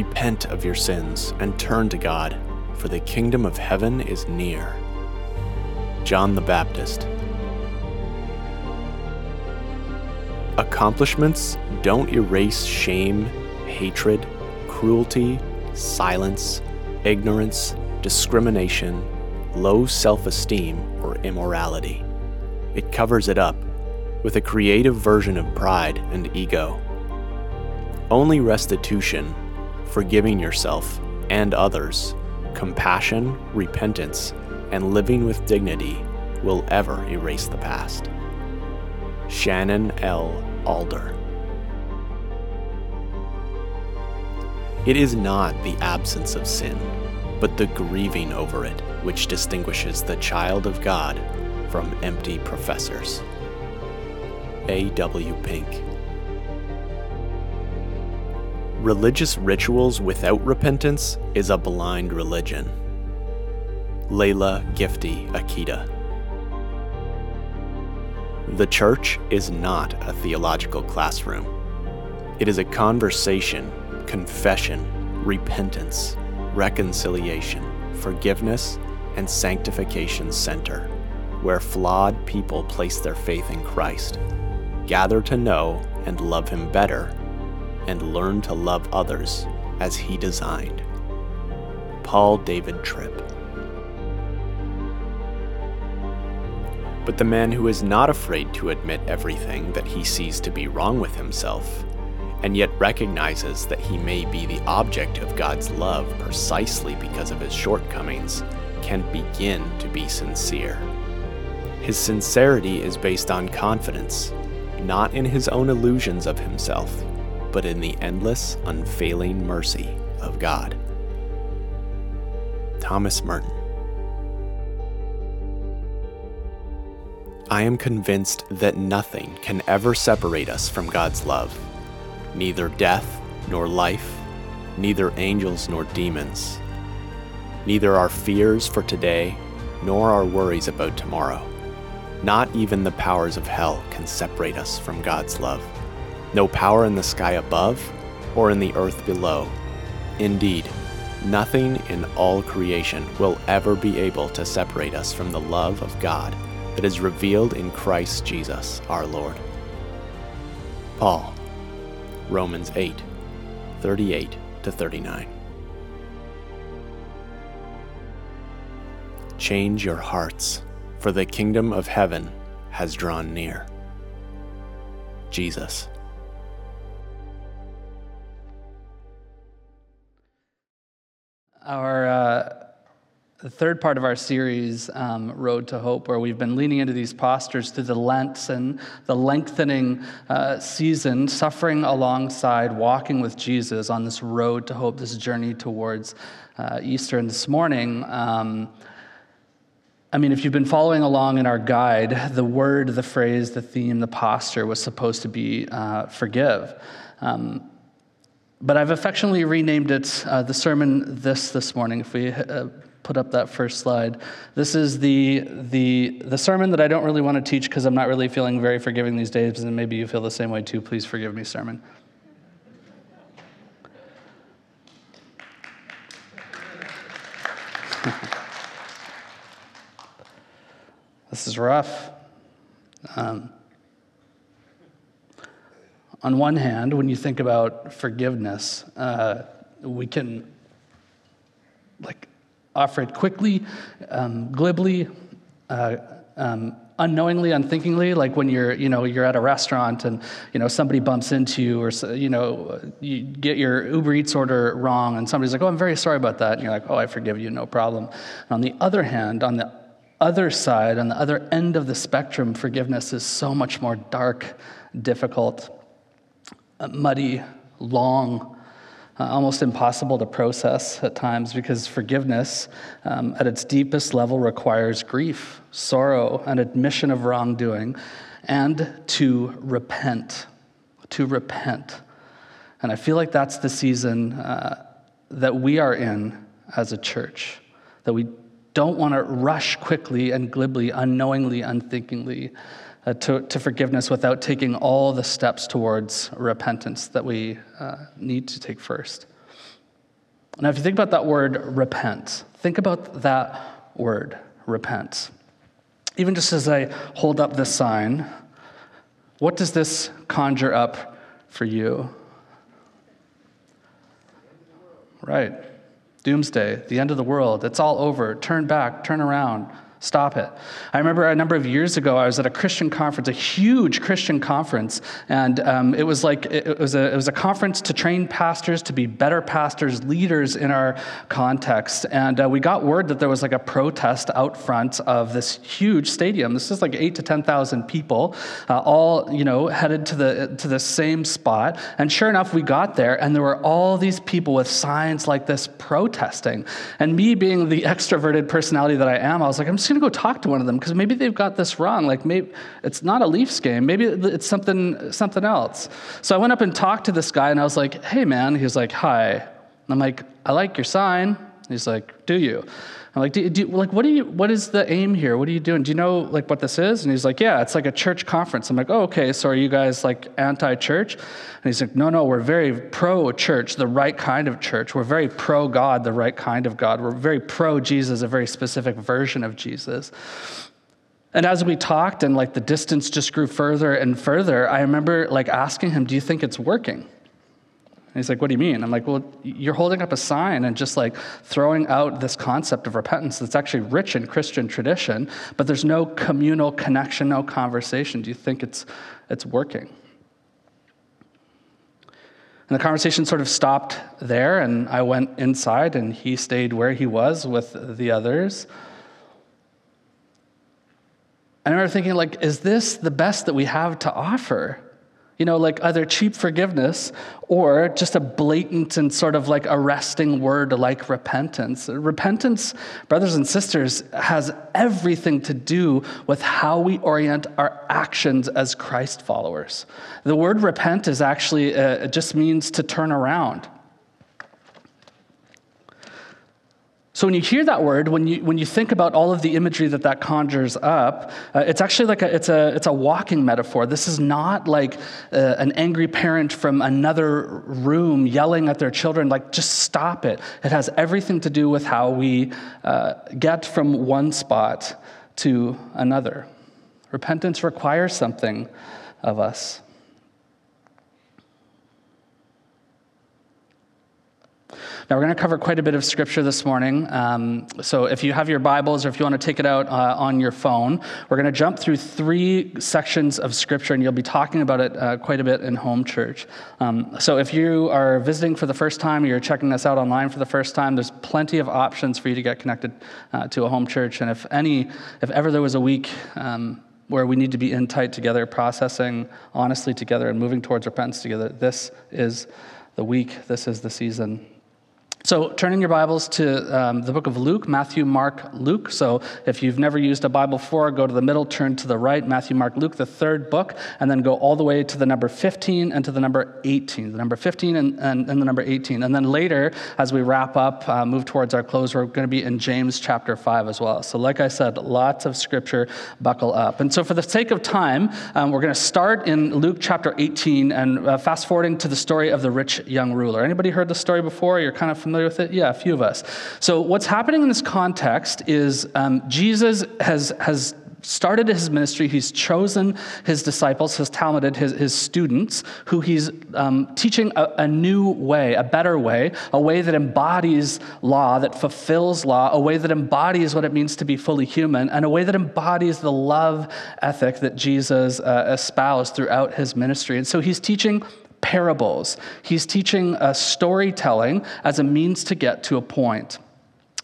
Repent of your sins and turn to God, for the kingdom of heaven is near. John the Baptist. Accomplishments don't erase shame, hatred, cruelty, silence, ignorance, discrimination, low self esteem, or immorality. It covers it up with a creative version of pride and ego. Only restitution, forgiving yourself and others, compassion, repentance, and living with dignity will ever erase the past. Shannon L. Alder. It is not the absence of sin, but the grieving over it which distinguishes the child of God from empty professors. A. W. Pink. Religious rituals without repentance is a blind religion. Lailah Gifty Akita. The church is not a theological classroom. It is a conversation, confession, repentance, reconciliation, forgiveness, and sanctification center, where flawed people place their faith in Christ, gather to know and love Him better, and learn to love others as He designed. Paul David Tripp. But the man who is not afraid to admit everything that he sees to be wrong with himself, and yet recognizes that he may be the object of God's love precisely because of his shortcomings, can begin to be sincere. His sincerity is based on confidence, not in his own illusions of himself, but in the endless, unfailing mercy of God. Thomas Merton. I am convinced that nothing can ever separate us from God's love. Neither death nor life, neither angels nor demons, neither our fears for today nor our worries about tomorrow. Not even the powers of hell can separate us from God's love. No power in the sky above or in the earth below. Indeed, nothing in all creation will ever be able to separate us from the love of God that is revealed in Christ Jesus our Lord. Paul, Romans 8, 38 to 39. Change your hearts, for the kingdom of heaven has drawn near. Jesus. Our uh, the third part of our series, um, Road to Hope, where we've been leaning into these postures through the Lent and the lengthening uh, season, suffering alongside, walking with Jesus on this road to hope, this journey towards uh, Easter. And this morning, um, I mean, if you've been following along in our guide, the word, the phrase, the theme, the posture was supposed to be uh, forgive. Um, but I've affectionately renamed it uh, the sermon this this morning. If we uh, put up that first slide, this is the the the sermon that I don't really want to teach because I'm not really feeling very forgiving these days, and maybe you feel the same way too. Please forgive me, sermon. this is rough. Um, on one hand, when you think about forgiveness, uh, we can like offer it quickly, um, glibly, uh, um, unknowingly, unthinkingly. Like when you're, you know, you're at a restaurant and you know somebody bumps into you, or you know, you get your Uber Eats order wrong, and somebody's like, "Oh, I'm very sorry about that," and you're like, "Oh, I forgive you, no problem." And on the other hand, on the other side, on the other end of the spectrum, forgiveness is so much more dark, difficult muddy, long, uh, almost impossible to process at times because forgiveness um, at its deepest level requires grief, sorrow, an admission of wrongdoing, and to repent. To repent. And I feel like that's the season uh, that we are in as a church, that we don't want to rush quickly and glibly, unknowingly, unthinkingly uh, to, to forgiveness without taking all the steps towards repentance that we uh, need to take first. Now, if you think about that word repent, think about that word repent. Even just as I hold up this sign, what does this conjure up for you? Right. Doomsday, the end of the world. It's all over. Turn back, turn around. Stop it. I remember a number of years ago, I was at a Christian conference, a huge Christian conference, and um, it was like it was, a, it was a conference to train pastors to be better pastors, leaders in our context. And uh, we got word that there was like a protest out front of this huge stadium. This is like eight to ten thousand people, uh, all you know headed to the to the same spot. And sure enough, we got there, and there were all these people with signs like this protesting. And me being the extroverted personality that I am, I was like, I'm just going to go talk to one of them because maybe they've got this wrong. Like maybe it's not a Leafs game. Maybe it's something something else. So I went up and talked to this guy and I was like, "Hey man," he was like, "Hi." And I'm like, "I like your sign." He's like, "Do you?" I'm like, do, do, like, what do you? What is the aim here? What are you doing? Do you know like what this is? And he's like, yeah, it's like a church conference. I'm like, oh, okay. So are you guys like anti-church? And he's like, no, no, we're very pro-church, the right kind of church. We're very pro-God, the right kind of God. We're very pro-Jesus, a very specific version of Jesus. And as we talked and like the distance just grew further and further, I remember like asking him, do you think it's working? And he's like, What do you mean? I'm like, Well, you're holding up a sign and just like throwing out this concept of repentance that's actually rich in Christian tradition, but there's no communal connection, no conversation. Do you think it's, it's working? And the conversation sort of stopped there, and I went inside, and he stayed where he was with the others. And I remember thinking, like, is this the best that we have to offer? You know, like either cheap forgiveness or just a blatant and sort of like arresting word like repentance. Repentance, brothers and sisters, has everything to do with how we orient our actions as Christ followers. The word repent is actually, uh, just means to turn around. So when you hear that word, when you, when you think about all of the imagery that that conjures up, uh, it's actually like a, it's, a, it's a walking metaphor. This is not like uh, an angry parent from another room yelling at their children, like, just stop it. It has everything to do with how we uh, get from one spot to another. Repentance requires something of us. Now, we're going to cover quite a bit of scripture this morning. Um, so, if you have your Bibles or if you want to take it out uh, on your phone, we're going to jump through three sections of scripture, and you'll be talking about it uh, quite a bit in home church. Um, so, if you are visiting for the first time or you're checking us out online for the first time, there's plenty of options for you to get connected uh, to a home church. And if any, if ever there was a week, um, where we need to be in tight together, processing honestly together, and moving towards repentance together. This is the week, this is the season. So, turning your Bibles to um, the book of Luke, Matthew, Mark, Luke. So, if you've never used a Bible before, go to the middle, turn to the right, Matthew, Mark, Luke, the third book, and then go all the way to the number 15 and to the number 18. The number 15 and, and, and the number 18. And then later, as we wrap up, uh, move towards our close, we're going to be in James chapter 5 as well. So, like I said, lots of scripture, buckle up. And so, for the sake of time, um, we're going to start in Luke chapter 18 and uh, fast forwarding to the story of the rich young ruler. Anybody heard the story before? You're kind of familiar familiar with it? Yeah, a few of us. So, what's happening in this context is um, Jesus has, has started his ministry. He's chosen his disciples, his talmidim, his, his students, who he's um, teaching a, a, new way, a better way, a way that embodies law, that fulfills law, a way that embodies what it means to be fully human, and a way that embodies the love ethic that Jesus uh, espoused throughout his ministry. And so he's teaching parables. He's teaching storytelling as a means to get to a point.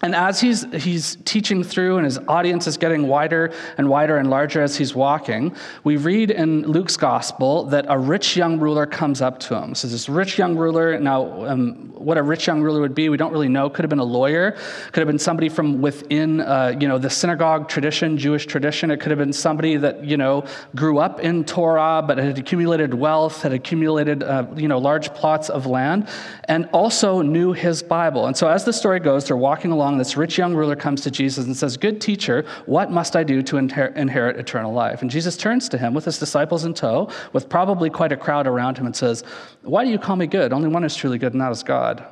And as he's, he's teaching through and his audience is getting wider and wider and larger as he's walking, we read in Luke's gospel that a rich young ruler comes up to him. So, this rich young ruler, now, um, what a rich young ruler would be, we don't really know. Could have been a lawyer, could have been somebody from within, uh, you know, the synagogue tradition, Jewish tradition. It could have been somebody that, you know, grew up in Torah but had accumulated wealth, had accumulated, uh, you know, large plots of land, and also knew his Bible. And so, as the story goes, they're walking along along, this rich young ruler comes to Jesus and says, Good teacher, what must I do to inherit eternal life? And Jesus turns to him with his disciples in tow, with probably quite a crowd around him, and says, Why do you call me good? Only one is truly good, and that is God.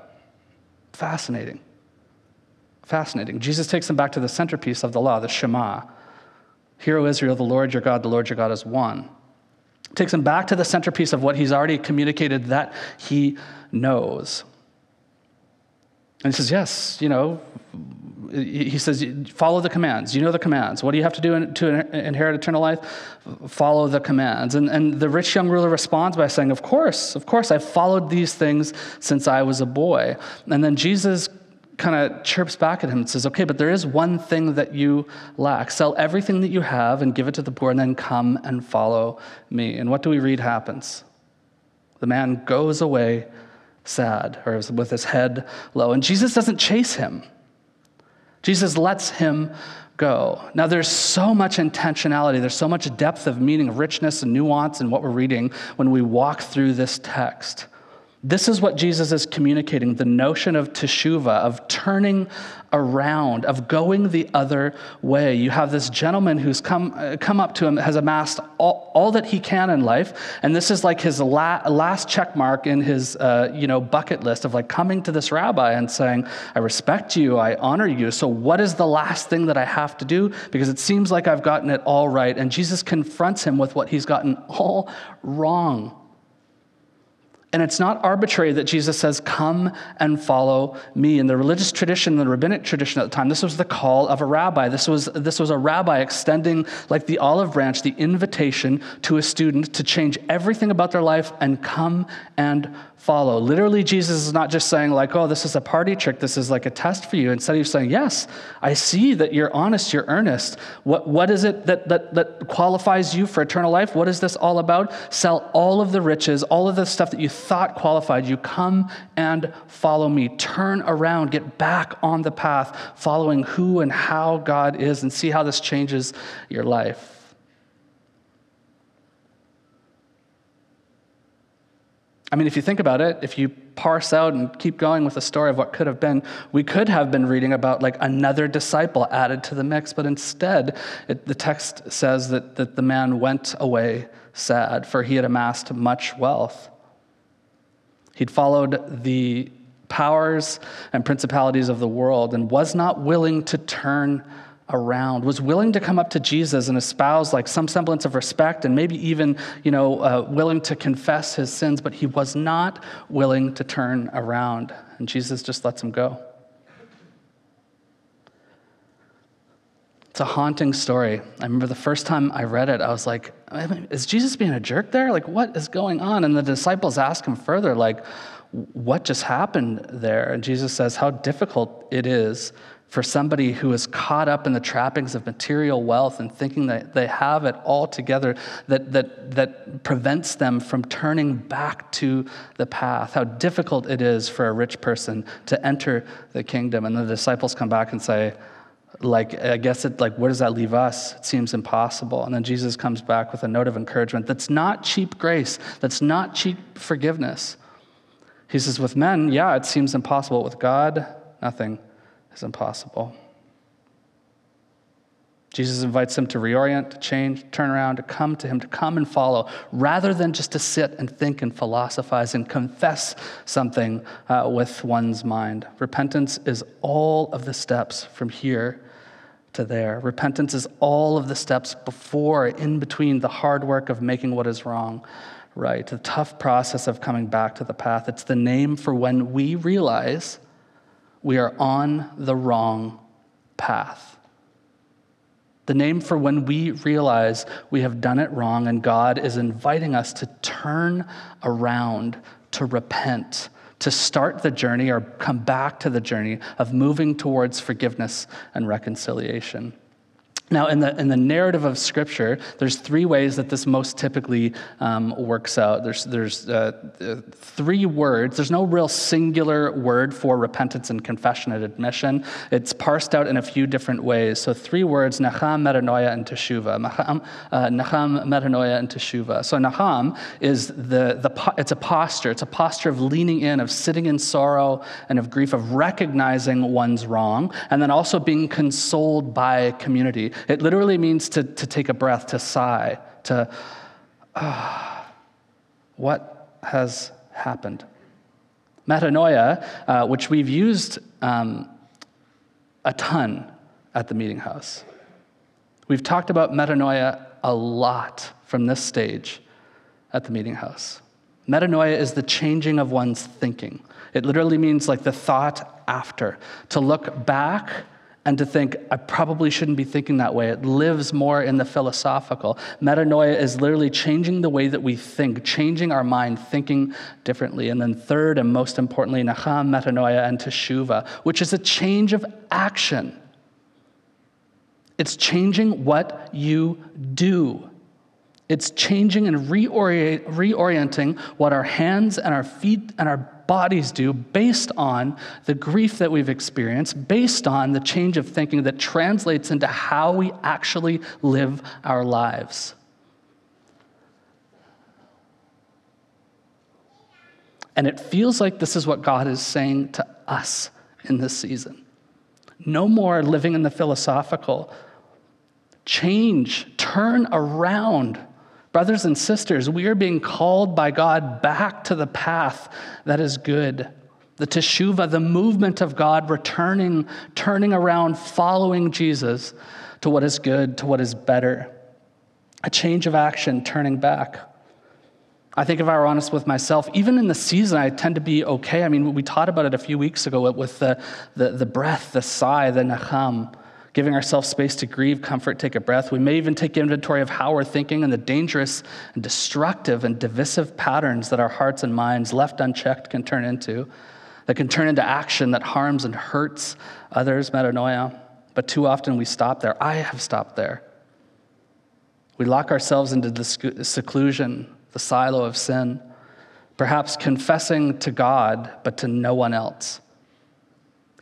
Fascinating. Fascinating. Jesus takes them back to the centerpiece of the law, the Shema. Hear, O Israel, the Lord your God, the Lord your God is one. Takes him back to the centerpiece of what he's already communicated that he knows. And he says, Yes, you know, he says, follow the commands. You know the commands. What do you have to do to inherit eternal life? Follow the commands. And, and the rich young ruler responds by saying, Of course, of course, I've followed these things since I was a boy. And then Jesus kind of chirps back at him and says, Okay, but there is one thing that you lack. Sell everything that you have and give it to the poor, and then come and follow me. And what do we read happens? The man goes away sad or with his head low. And Jesus doesn't chase him. Jesus lets him go. Now, there's so much intentionality, there's so much depth of meaning, richness, and nuance in what we're reading when we walk through this text. This is what Jesus is communicating the notion of teshuva, of turning around, of going the other way. You have this gentleman who's come, uh, come up to him, has amassed all, all that he can in life, and this is like his la- last check mark in his uh, you know, bucket list of like coming to this rabbi and saying, I respect you, I honor you, so what is the last thing that I have to do? Because it seems like I've gotten it all right. And Jesus confronts him with what he's gotten all wrong. And it's not arbitrary that Jesus says, Come and follow me. In the religious tradition, the rabbinic tradition at the time, this was the call of a rabbi. This was, this was a rabbi extending, like the olive branch, the invitation to a student to change everything about their life and come and follow. Literally, Jesus is not just saying, like, oh, this is a party trick, this is like a test for you. Instead, he's saying, yes, I see that you're honest, you're earnest. What, what is it that, that, that qualifies you for eternal life? What is this all about? Sell all of the riches, all of the stuff that you thought qualified you. Come and follow me. Turn around, get back on the path, following who and how God is, and see how this changes your life. I mean, if you think about it, if you parse out and keep going with the story of what could have been, we could have been reading about like another disciple added to the mix, but instead, it, the text says that, that the man went away sad, for he had amassed much wealth. He'd followed the powers and principalities of the world and was not willing to turn around, was willing to come up to Jesus and espouse like some semblance of respect and maybe even, you know, uh, willing to confess his sins, but he was not willing to turn around. And Jesus just lets him go. It's a haunting story. I remember the first time I read it, I was like, is Jesus being a jerk there? Like, what is going on? And the disciples ask him further, like, what just happened there? And Jesus says, how difficult it is for somebody who is caught up in the trappings of material wealth and thinking that they have it all together that, that, that prevents them from turning back to the path. How difficult it is for a rich person to enter the kingdom. And the disciples come back and say, like i guess it like where does that leave us? It seems impossible. And then jesus comes back with a note of encouragement that's not cheap grace that's not cheap forgiveness. He says with men yeah it seems impossible. With god nothing is impossible. Jesus invites them to reorient, to change, turn around, to come to him, to come and follow, rather than just to sit and think and philosophize and confess something uh, with one's mind. Repentance is all of the steps from here to there. Repentance is all of the steps before, in between the hard work of making what is wrong right, the tough process of coming back to the path. It's the name for when we realize we are on the wrong path. The name for when we realize we have done it wrong and God is inviting us to turn around, to repent, to start the journey or come back to the journey of moving towards forgiveness and reconciliation. Now, in the, in the narrative of Scripture, there's three ways that this most typically um, works out. There's, there's uh, three words. There's no real singular word for repentance and confession and admission. It's parsed out in a few different ways. So, three words nacham, metanoia, and teshuva. Nacham, uh, nacham metanoia, and teshuva. So, nacham is the, the, it's a posture. It's a posture of leaning in, of sitting in sorrow and of grief, of recognizing one's wrong, and then also being consoled by community. It literally means to, to take a breath, to sigh, to, ah, what has happened? Metanoia, uh, which we've used um, a ton at the meeting house. We've talked about metanoia a lot from this stage at the meeting house. Metanoia is the changing of one's thinking. It literally means like the thought after, to look back and to think, I probably shouldn't be thinking that way. It lives more in the philosophical. Metanoia is literally changing the way that we think, changing our mind, thinking differently. And then, third and most importantly, Nacham, metanoia, and teshuva, which is a change of action. It's changing what you do. It's changing and reorient, reorienting what our hands and our feet and our bodies do based on the grief that we've experienced, based on the change of thinking that translates into how we actually live our lives. And it feels like this is what God is saying to us in this season. No more living in the philosophical. Change, turn around Brothers and sisters, we are being called by God back to the path that is good. The teshuva, the movement of God returning, turning around, following Jesus to what is good, to what is better. A change of action, turning back. I think if I were honest with myself, even in the season, I tend to be okay. I mean, we taught about it a few weeks ago with the, the, the breath, the sigh, the nacham giving ourselves space to grieve, comfort, take a breath. We may even take inventory of how we're thinking and the dangerous and destructive and divisive patterns that our hearts and minds, left unchecked, can turn into, that can turn into action that harms and hurts others, metanoia. But too often we stop there. I have stopped there. We lock ourselves into the seclusion, the silo of sin, perhaps confessing to God, but to no one else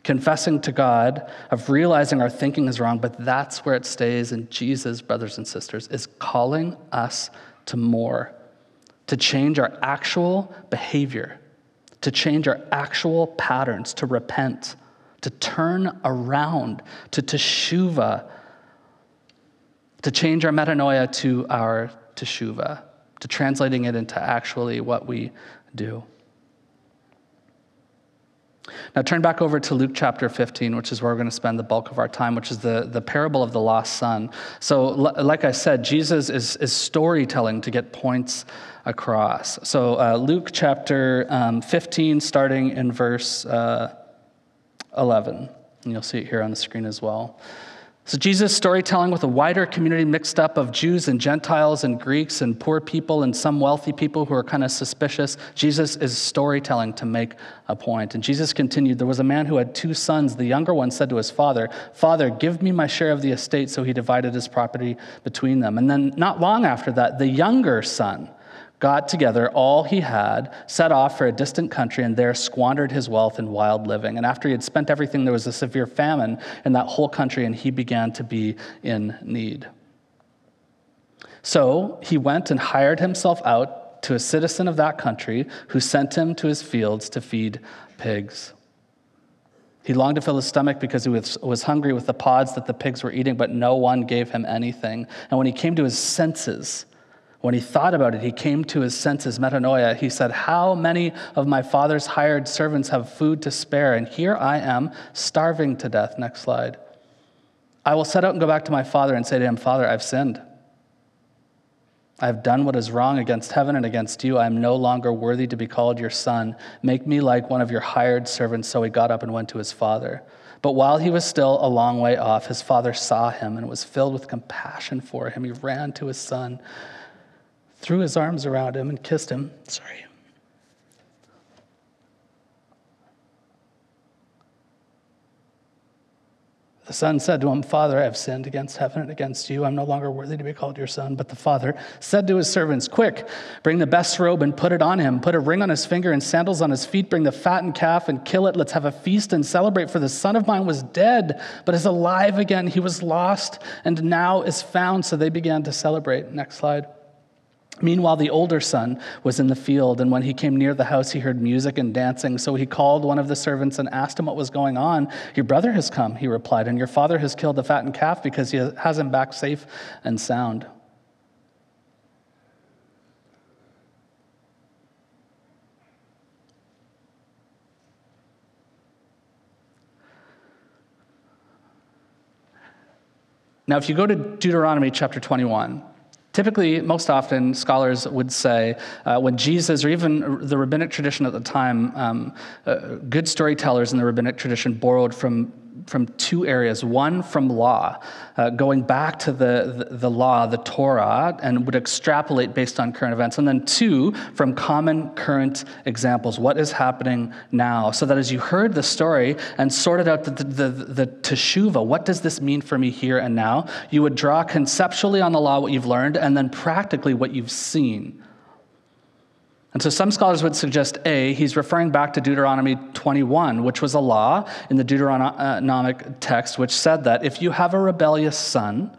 confessing to God, of realizing our thinking is wrong, but that's where it stays. And Jesus, brothers and sisters, is calling us to more, to change our actual behavior, to change our actual patterns, to repent, to turn around, to teshuva, to change our metanoia to our teshuva, to translating it into actually what we do. Now, turn back over to Luke chapter 15, which is where we're going to spend the bulk of our time, which is the, the parable of the lost son. So, like I said, Jesus is, is storytelling to get points across. So, uh, Luke chapter um, 15, starting in verse uh, 11. And you'll see it here on the screen as well. So, Jesus' storytelling with a wider community mixed up of Jews and Gentiles and Greeks and poor people and some wealthy people who are kind of suspicious. Jesus is storytelling to make a point. And Jesus continued There was a man who had two sons. The younger one said to his father, Father, give me my share of the estate. So he divided his property between them. And then, not long after that, the younger son, got together all he had, set off for a distant country, and there squandered his wealth in wild living. And after he had spent everything, there was a severe famine in that whole country, and he began to be in need. So he went and hired himself out to a citizen of that country who sent him to his fields to feed pigs. He longed to fill his stomach because he was, hungry with the pods that the pigs were eating, but no one gave him anything. And when he came to his senses, when he thought about it, he came to his senses, metanoia. He said, How many of my father's hired servants have food to spare? And here I am, starving to death. Next slide. I will set out and go back to my father and say to him, Father, I've sinned. I have done what is wrong against heaven and against you. I am no longer worthy to be called your son. Make me like one of your hired servants. So he got up and went to his father. But while he was still a long way off, his father saw him and was filled with compassion for him. He ran to his son threw his arms around him and kissed him. Sorry. The son said to him, Father, I have sinned against heaven and against you. I'm no longer worthy to be called your son. But the father said to his servants, Quick, bring the best robe and put it on him. Put a ring on his finger and sandals on his feet. Bring the fattened calf and kill it. Let's have a feast and celebrate. For the son of mine was dead, but is alive again. He was lost and now is found. So they began to celebrate. Next slide. Meanwhile, the older son was in the field, and when he came near the house, he heard music and dancing. So he called one of the servants and asked him what was going on. Your brother has come, he replied, and your father has killed the fattened calf because he has him back safe and sound. Now, if you go to Deuteronomy chapter 21, typically, most often, scholars would say uh, when Jesus, or even the rabbinic tradition at the time, um, uh, good storytellers in the rabbinic tradition borrowed from from two areas. One from law, uh, going back to the, the, the, law, the Torah, and would extrapolate based on current events. And then two from common current examples. What is happening now? So that as you heard the story and sorted out the, the, the, the teshuva, what does this mean for me here and now? You would draw conceptually on the law what you've learned and then practically what you've seen. And so some scholars would suggest A, he's referring back to Deuteronomy 21, which was a law in the Deuteronomic text, which said that if you have a rebellious son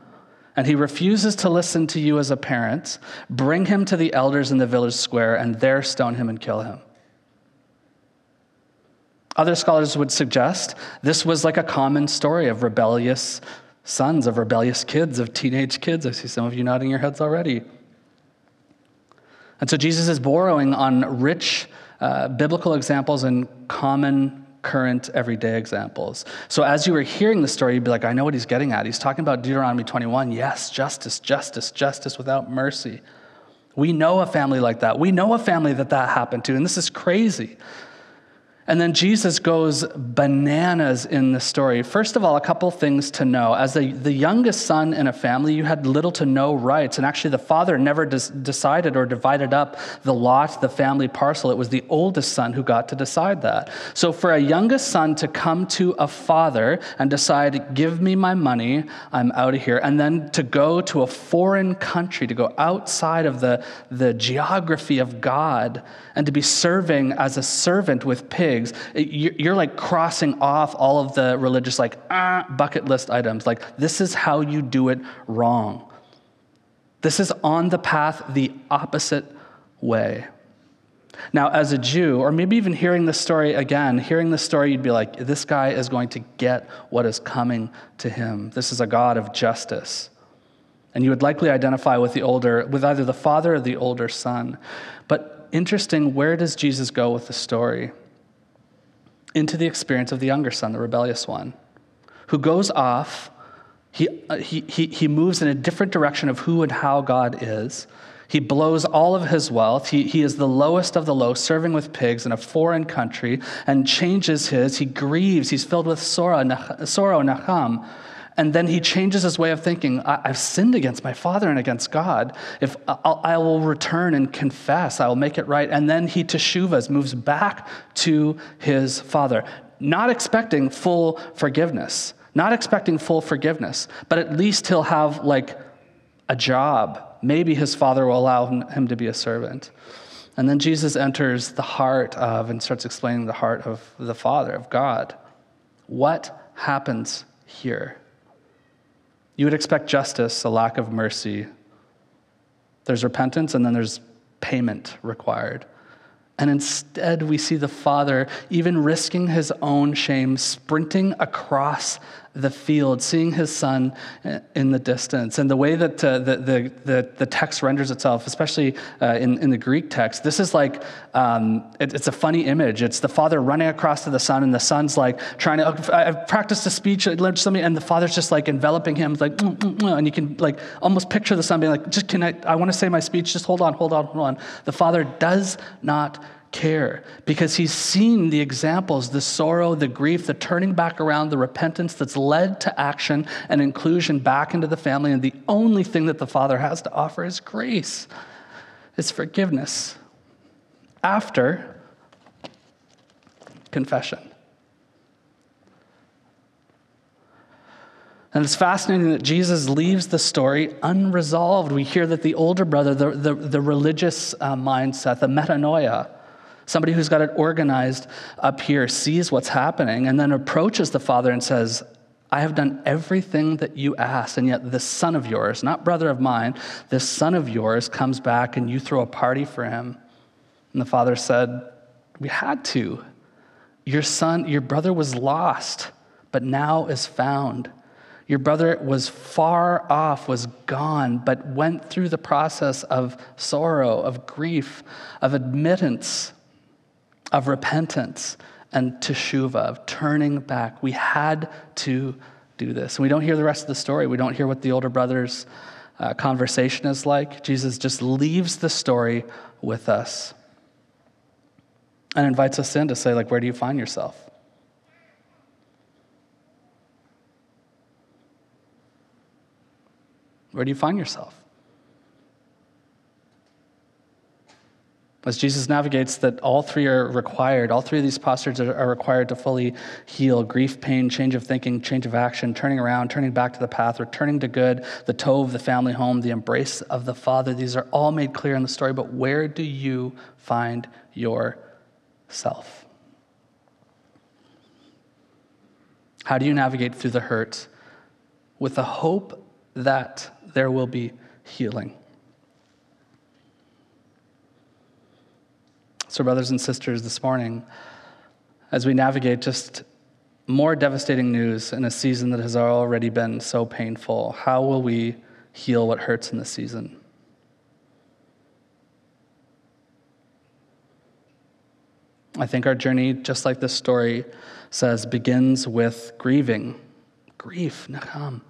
and he refuses to listen to you as a parent, bring him to the elders in the village square and there stone him and kill him. Other scholars would suggest this was like a common story of rebellious sons, of rebellious kids, of teenage kids. I see some of you nodding your heads already. And so Jesus is borrowing on rich uh, biblical examples and common, current, everyday examples. So as you were hearing the story, you'd be like, I know what he's getting at. He's talking about Deuteronomy 21. Yes, justice, justice, justice without mercy. We know a family like that. We know a family that that happened to, and this is crazy. And then Jesus goes bananas in the story. First of all, a couple things to know. As the, the youngest son in a family, you had little to no rights. And actually, the father never des- decided or divided up the lot, the family parcel. It was the oldest son who got to decide that. So, for a youngest son to come to a father and decide, give me my money, I'm out of here, and then to go to a foreign country, to go outside of the, the geography of God, and to be serving as a servant with pigs, you're like crossing off all of the religious, like, ah, bucket list items. Like, this is how you do it wrong. This is on the path the opposite way. Now, as a Jew, or maybe even hearing the story again, hearing the story, you'd be like, this guy is going to get what is coming to him. This is a God of justice. And you would likely identify with the older, with either the father or the older son. But interesting where does Jesus go with the story? Into the experience of the younger son, the rebellious one, who goes off. He, uh, he, he, he moves in a different direction of who and how God is. He blows all of his wealth. He, he is the lowest of the low, serving with pigs in a foreign country, and changes his. He grieves. He's filled with sorrow, sorrow, nacham, and then he changes his way of thinking. I, have sinned against my father and against God. If I'll, I will return and confess, I will make it right. And then he teshuvas, moves back to his father, not expecting full forgiveness, not expecting full forgiveness, but at least he'll have like a job. Maybe his father will allow him to be a servant. And then Jesus enters the heart of and starts explaining the heart of the Father, of God. What happens here? You would expect justice, a lack of mercy. There's repentance, and then there's payment required. And instead, we see the father, even risking his own shame, sprinting across the field, seeing his son in the distance. And the way that uh, the, the, the, the, text renders itself, especially uh, in, in the Greek text, this is like, um, it, it's a funny image. It's the father running across to the son, and the son's like trying to, I've practiced a speech, I learned something, and the father's just like enveloping him, like, mm, mm, mm, and you can like almost picture the son being like, just can I, I want to say my speech, just hold on, hold on, hold on. The father does not care because he's seen the examples, the sorrow, the grief, the turning back around, the repentance that's led to action and inclusion back into the family. And the only thing that the Father has to offer is grace, is forgiveness after confession. And it's fascinating that Jesus leaves the story unresolved. We hear that the older brother, the, the, the religious uh, mindset, the metanoia, Somebody who's got it organized up here sees what's happening and then approaches the father and says, I have done everything that you asked, and yet this son of yours, not brother of mine, this son of yours comes back and you throw a party for him. And the father said, We had to. Your son, your brother was lost, but now is found. Your brother was far off, was gone, but went through the process of sorrow, of grief, of admittance, of repentance and teshuva, of turning back. We had to do this. And we don't hear the rest of the story. We don't hear what the older brother's uh, conversation is like. Jesus just leaves the story with us and invites us in to say, like, where do you find yourself? Where do you find yourself? As Jesus navigates that all three are required, all three of these postures are required to fully heal grief, pain, change of thinking, change of action, turning around, turning back to the path, returning to good, the toe of the family home, the embrace of the Father. These are all made clear in the story, but where do you find yourself? How do you navigate through the hurt with the hope that there will be healing? So, brothers and sisters, this morning, as we navigate just more devastating news in a season that has already been so painful, how will we heal what hurts in this season? I think our journey, just like this story says, begins with grieving. Grief, nacham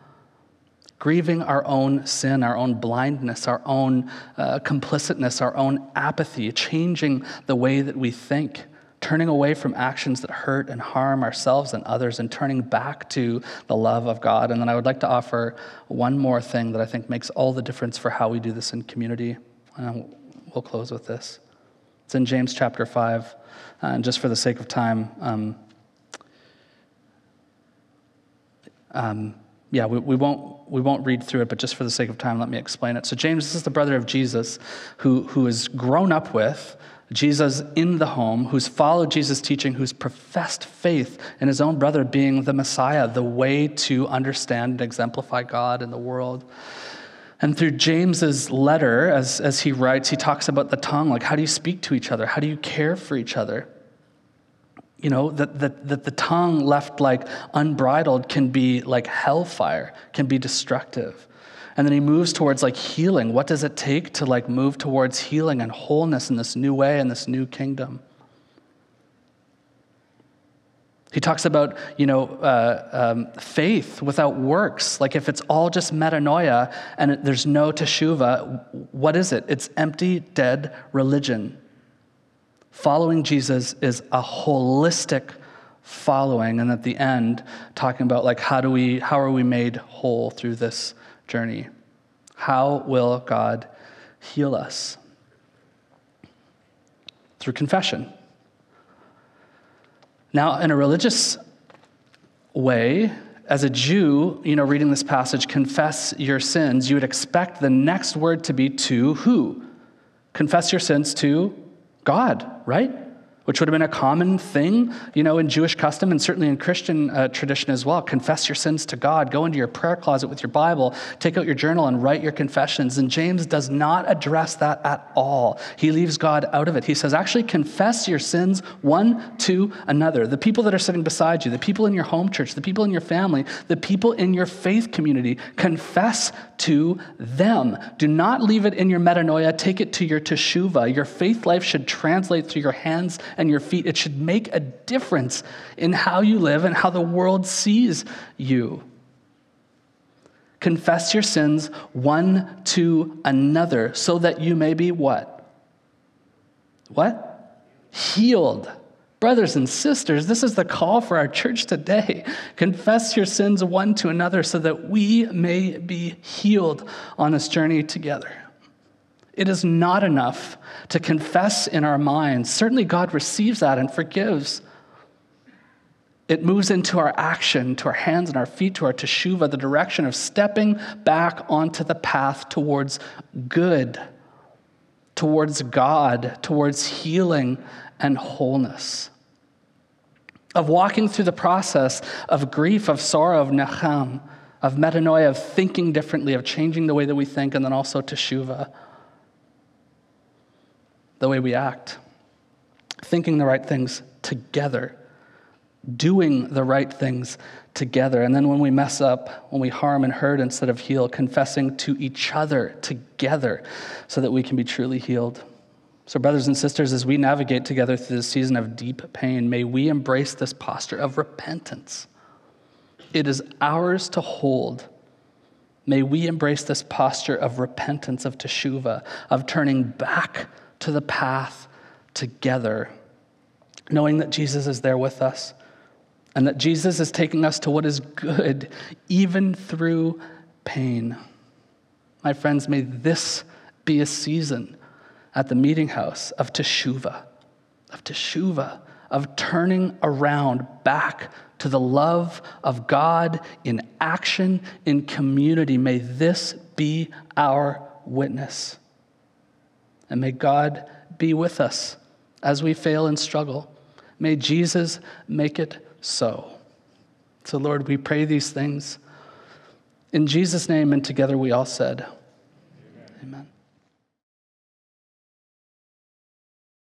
grieving our own sin, our own blindness, our own uh, complicitness, our own apathy, changing the way that we think, turning away from actions that hurt and harm ourselves and others, and turning back to the love of God. And then I would like to offer one more thing that I think makes all the difference for how we do this in community. And we'll close with this. It's in James chapter 5. Uh, and just for the sake of time, um, um, yeah, we, we, won't, we won't read through it, but just for the sake of time, let me explain it. So, James this is the brother of Jesus who, who is grown up with Jesus in the home, who's followed Jesus' teaching, who's professed faith in his own brother being the Messiah, the way to understand and exemplify God in the world. And through James's letter, as, as he writes, he talks about the tongue like, how do you speak to each other? How do you care for each other? You know that, that, that the tongue left like unbridled can be like hellfire can be destructive. And then he moves towards like healing. What does it take to like move towards healing and wholeness in this new way in this new kingdom? He talks about you know uh, um, faith without works. Like if it's all just metanoia and there's no teshuva what is it? It's empty dead religion Following Jesus is a holistic following, and at the end, talking about like how do we, how are we made whole through this journey? How will God heal us? Through confession. Now, in a religious way, as a Jew, you know, reading this passage, confess your sins, you would expect the next word to be to who? Confess your sins to God, right? Which would have been a common thing, you know, in Jewish custom and certainly in Christian uh, tradition as well. Confess your sins to God. Go into your prayer closet with your Bible, take out your journal, and write your confessions. And James does not address that at all. He leaves God out of it. He says, actually, confess your sins one to another. The people that are sitting beside you, the people in your home church, the people in your family, the people in your faith community, confess to them. Do not leave it in your metanoia, take it to your teshuva. Your faith life should translate through your hands and your feet. It should make a difference in how you live and how the world sees you. Confess your sins one to another so that you may be what? What? Healed. Brothers and sisters, this is the call for our church today. Confess your sins one to another so that we may be healed on this journey together. It is not enough to confess in our minds. Certainly, God receives that and forgives. It moves into our action, to our hands and our feet, to our teshuva, the direction of stepping back onto the path towards good, towards God, towards healing and wholeness. Of walking through the process of grief, of sorrow, of nacham, of metanoia, of thinking differently, of changing the way that we think, and then also teshuva the way we act, thinking the right things together, doing the right things together. And then when we mess up, when we harm and hurt instead of heal, confessing to each other together so that we can be truly healed. So, brothers and sisters, as we navigate together through this season of deep pain, may we embrace this posture of repentance. It is ours to hold. May we embrace this posture of repentance, of teshuva, of turning back to the path together, knowing that Jesus is there with us and that Jesus is taking us to what is good, even through pain. My friends, may this be a season at the meeting house of teshuva, of teshuva, of turning around back to the love of God in action, in community. May this be our witness. And may God be with us as we fail and struggle. May Jesus make it so. So, Lord, we pray these things. In Jesus' name, and together we all said, Amen. Amen.